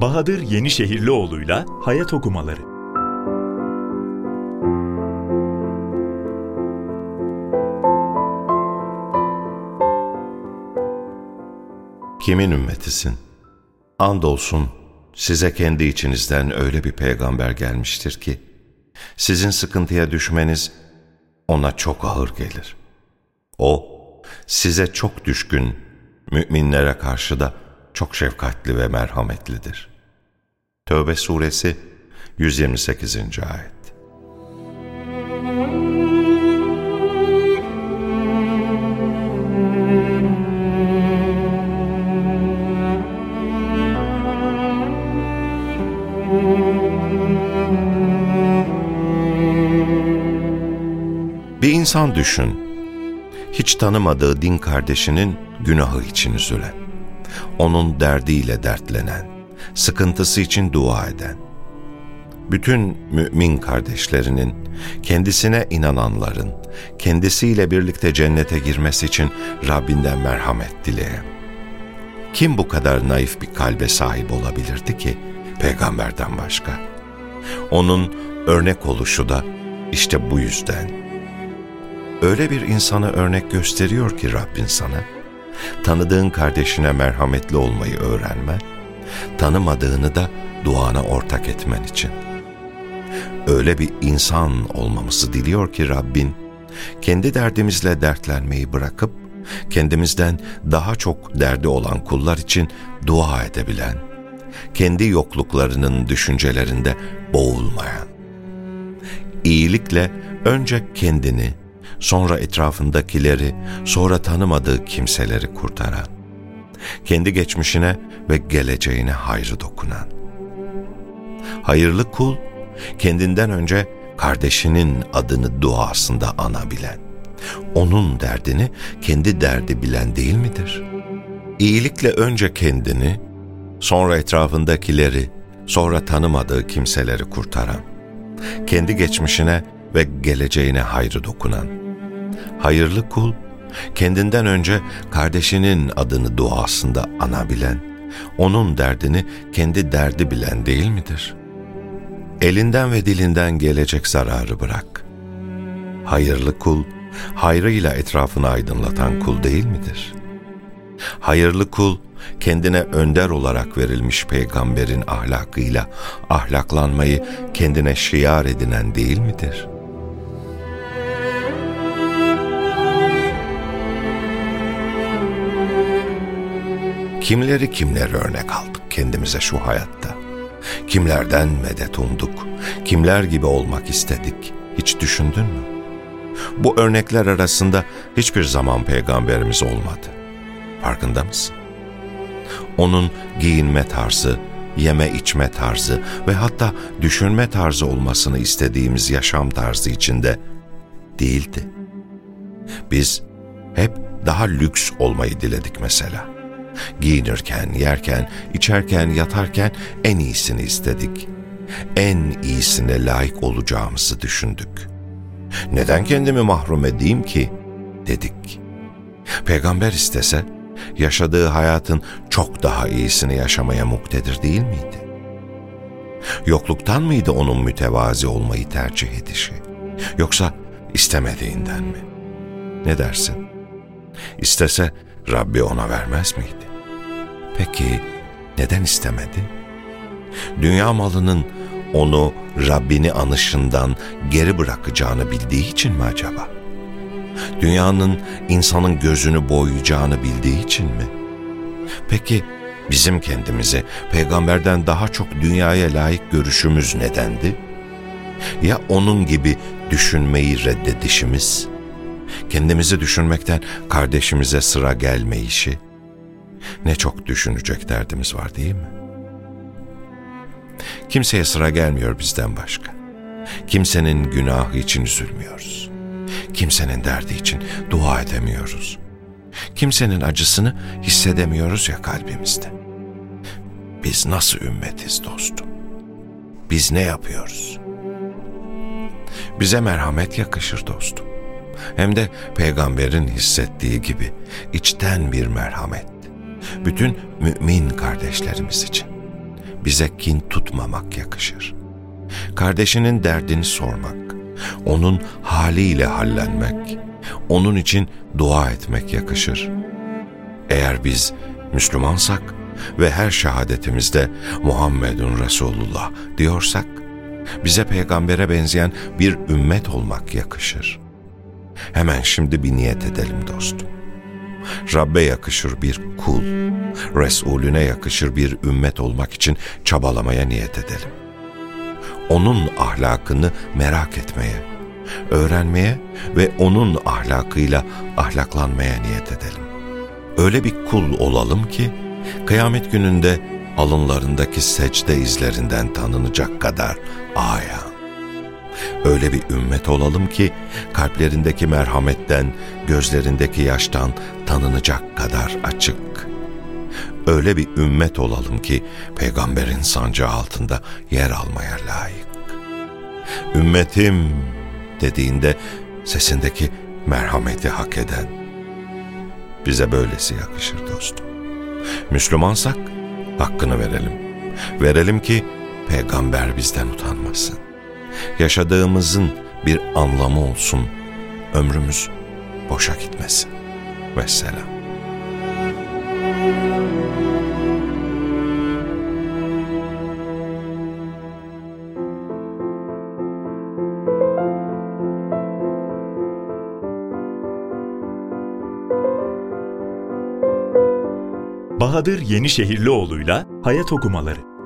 Bahadır Yenişehirlioğlu'yla Hayat Okumaları Kimin ümmetisin? Andolsun size kendi içinizden öyle bir peygamber gelmiştir ki, sizin sıkıntıya düşmeniz ona çok ağır gelir. O, size çok düşkün, müminlere karşı da çok şefkatli ve merhametlidir. Tövbe suresi 128. ayet Bir insan düşün, hiç tanımadığı din kardeşinin günahı için üzülen, onun derdiyle dertlenen, sıkıntısı için dua eden, bütün mümin kardeşlerinin, kendisine inananların, kendisiyle birlikte cennete girmesi için Rabbinden merhamet dileyen. Kim bu kadar naif bir kalbe sahip olabilirdi ki peygamberden başka? Onun örnek oluşu da işte bu yüzden öyle bir insana örnek gösteriyor ki Rabbin sana, tanıdığın kardeşine merhametli olmayı öğrenme, tanımadığını da duana ortak etmen için. Öyle bir insan olmamızı diliyor ki Rabbin, kendi derdimizle dertlenmeyi bırakıp, kendimizden daha çok derdi olan kullar için dua edebilen, kendi yokluklarının düşüncelerinde boğulmayan, iyilikle önce kendini, sonra etrafındakileri, sonra tanımadığı kimseleri kurtaran, kendi geçmişine ve geleceğine hayrı dokunan. Hayırlı kul, kendinden önce kardeşinin adını duasında anabilen, onun derdini kendi derdi bilen değil midir? İyilikle önce kendini, sonra etrafındakileri, sonra tanımadığı kimseleri kurtaran, kendi geçmişine ve geleceğine hayrı dokunan, hayırlı kul, kendinden önce kardeşinin adını duasında anabilen, onun derdini kendi derdi bilen değil midir? Elinden ve dilinden gelecek zararı bırak. Hayırlı kul, hayrıyla etrafını aydınlatan kul değil midir? Hayırlı kul, kendine önder olarak verilmiş peygamberin ahlakıyla ahlaklanmayı kendine şiar edinen değil midir?'' Kimleri kimleri örnek aldık kendimize şu hayatta. Kimlerden medet umduk, kimler gibi olmak istedik. Hiç düşündün mü? Bu örnekler arasında hiçbir zaman peygamberimiz olmadı. Farkında mısın? Onun giyinme tarzı, yeme içme tarzı ve hatta düşünme tarzı olmasını istediğimiz yaşam tarzı içinde değildi. Biz hep daha lüks olmayı diledik mesela. Giyinirken, yerken, içerken, yatarken en iyisini istedik. En iyisine layık olacağımızı düşündük. Neden kendimi mahrum edeyim ki? dedik. Peygamber istese, yaşadığı hayatın çok daha iyisini yaşamaya muktedir değil miydi? Yokluktan mıydı onun mütevazi olmayı tercih edişi? Yoksa istemediğinden mi? Ne dersin? İstese Rabbi ona vermez miydi? Peki neden istemedi? Dünya malının onu Rabbini anışından geri bırakacağını bildiği için mi acaba? Dünyanın insanın gözünü boyayacağını bildiği için mi? Peki bizim kendimizi peygamberden daha çok dünyaya layık görüşümüz nedendi? Ya onun gibi düşünmeyi reddedişimiz? Kendimizi düşünmekten kardeşimize sıra gelmeyişi? Ne çok düşünecek derdimiz var değil mi? Kimseye sıra gelmiyor bizden başka. Kimsenin günahı için üzülmüyoruz. Kimsenin derdi için dua edemiyoruz. Kimsenin acısını hissedemiyoruz ya kalbimizde. Biz nasıl ümmetiz dostum? Biz ne yapıyoruz? Bize merhamet yakışır dostum. Hem de peygamberin hissettiği gibi içten bir merhamet bütün mümin kardeşlerimiz için. bize kin tutmamak yakışır. Kardeşinin derdini sormak, onun haliyle hallenmek, onun için dua etmek yakışır. Eğer biz Müslümansak ve her şehadetimizde Muhammedun Resulullah diyorsak, bize peygambere benzeyen bir ümmet olmak yakışır. Hemen şimdi bir niyet edelim dostum. Rabbe yakışır bir kul, Resulüne yakışır bir ümmet olmak için çabalamaya niyet edelim. Onun ahlakını merak etmeye, öğrenmeye ve onun ahlakıyla ahlaklanmaya niyet edelim. Öyle bir kul olalım ki, kıyamet gününde alınlarındaki secde izlerinden tanınacak kadar aya. Öyle bir ümmet olalım ki kalplerindeki merhametten, gözlerindeki yaştan tanınacak kadar açık. Öyle bir ümmet olalım ki peygamberin sancağı altında yer almaya layık. Ümmetim dediğinde sesindeki merhameti hak eden. Bize böylesi yakışır dostum. Müslümansak hakkını verelim. Verelim ki peygamber bizden utanmasın. Yaşadığımızın bir anlamı olsun. Ömrümüz boşa gitmesin. Vesselam. Bahadır Yenişehirlioğlu'yla Hayat Okumaları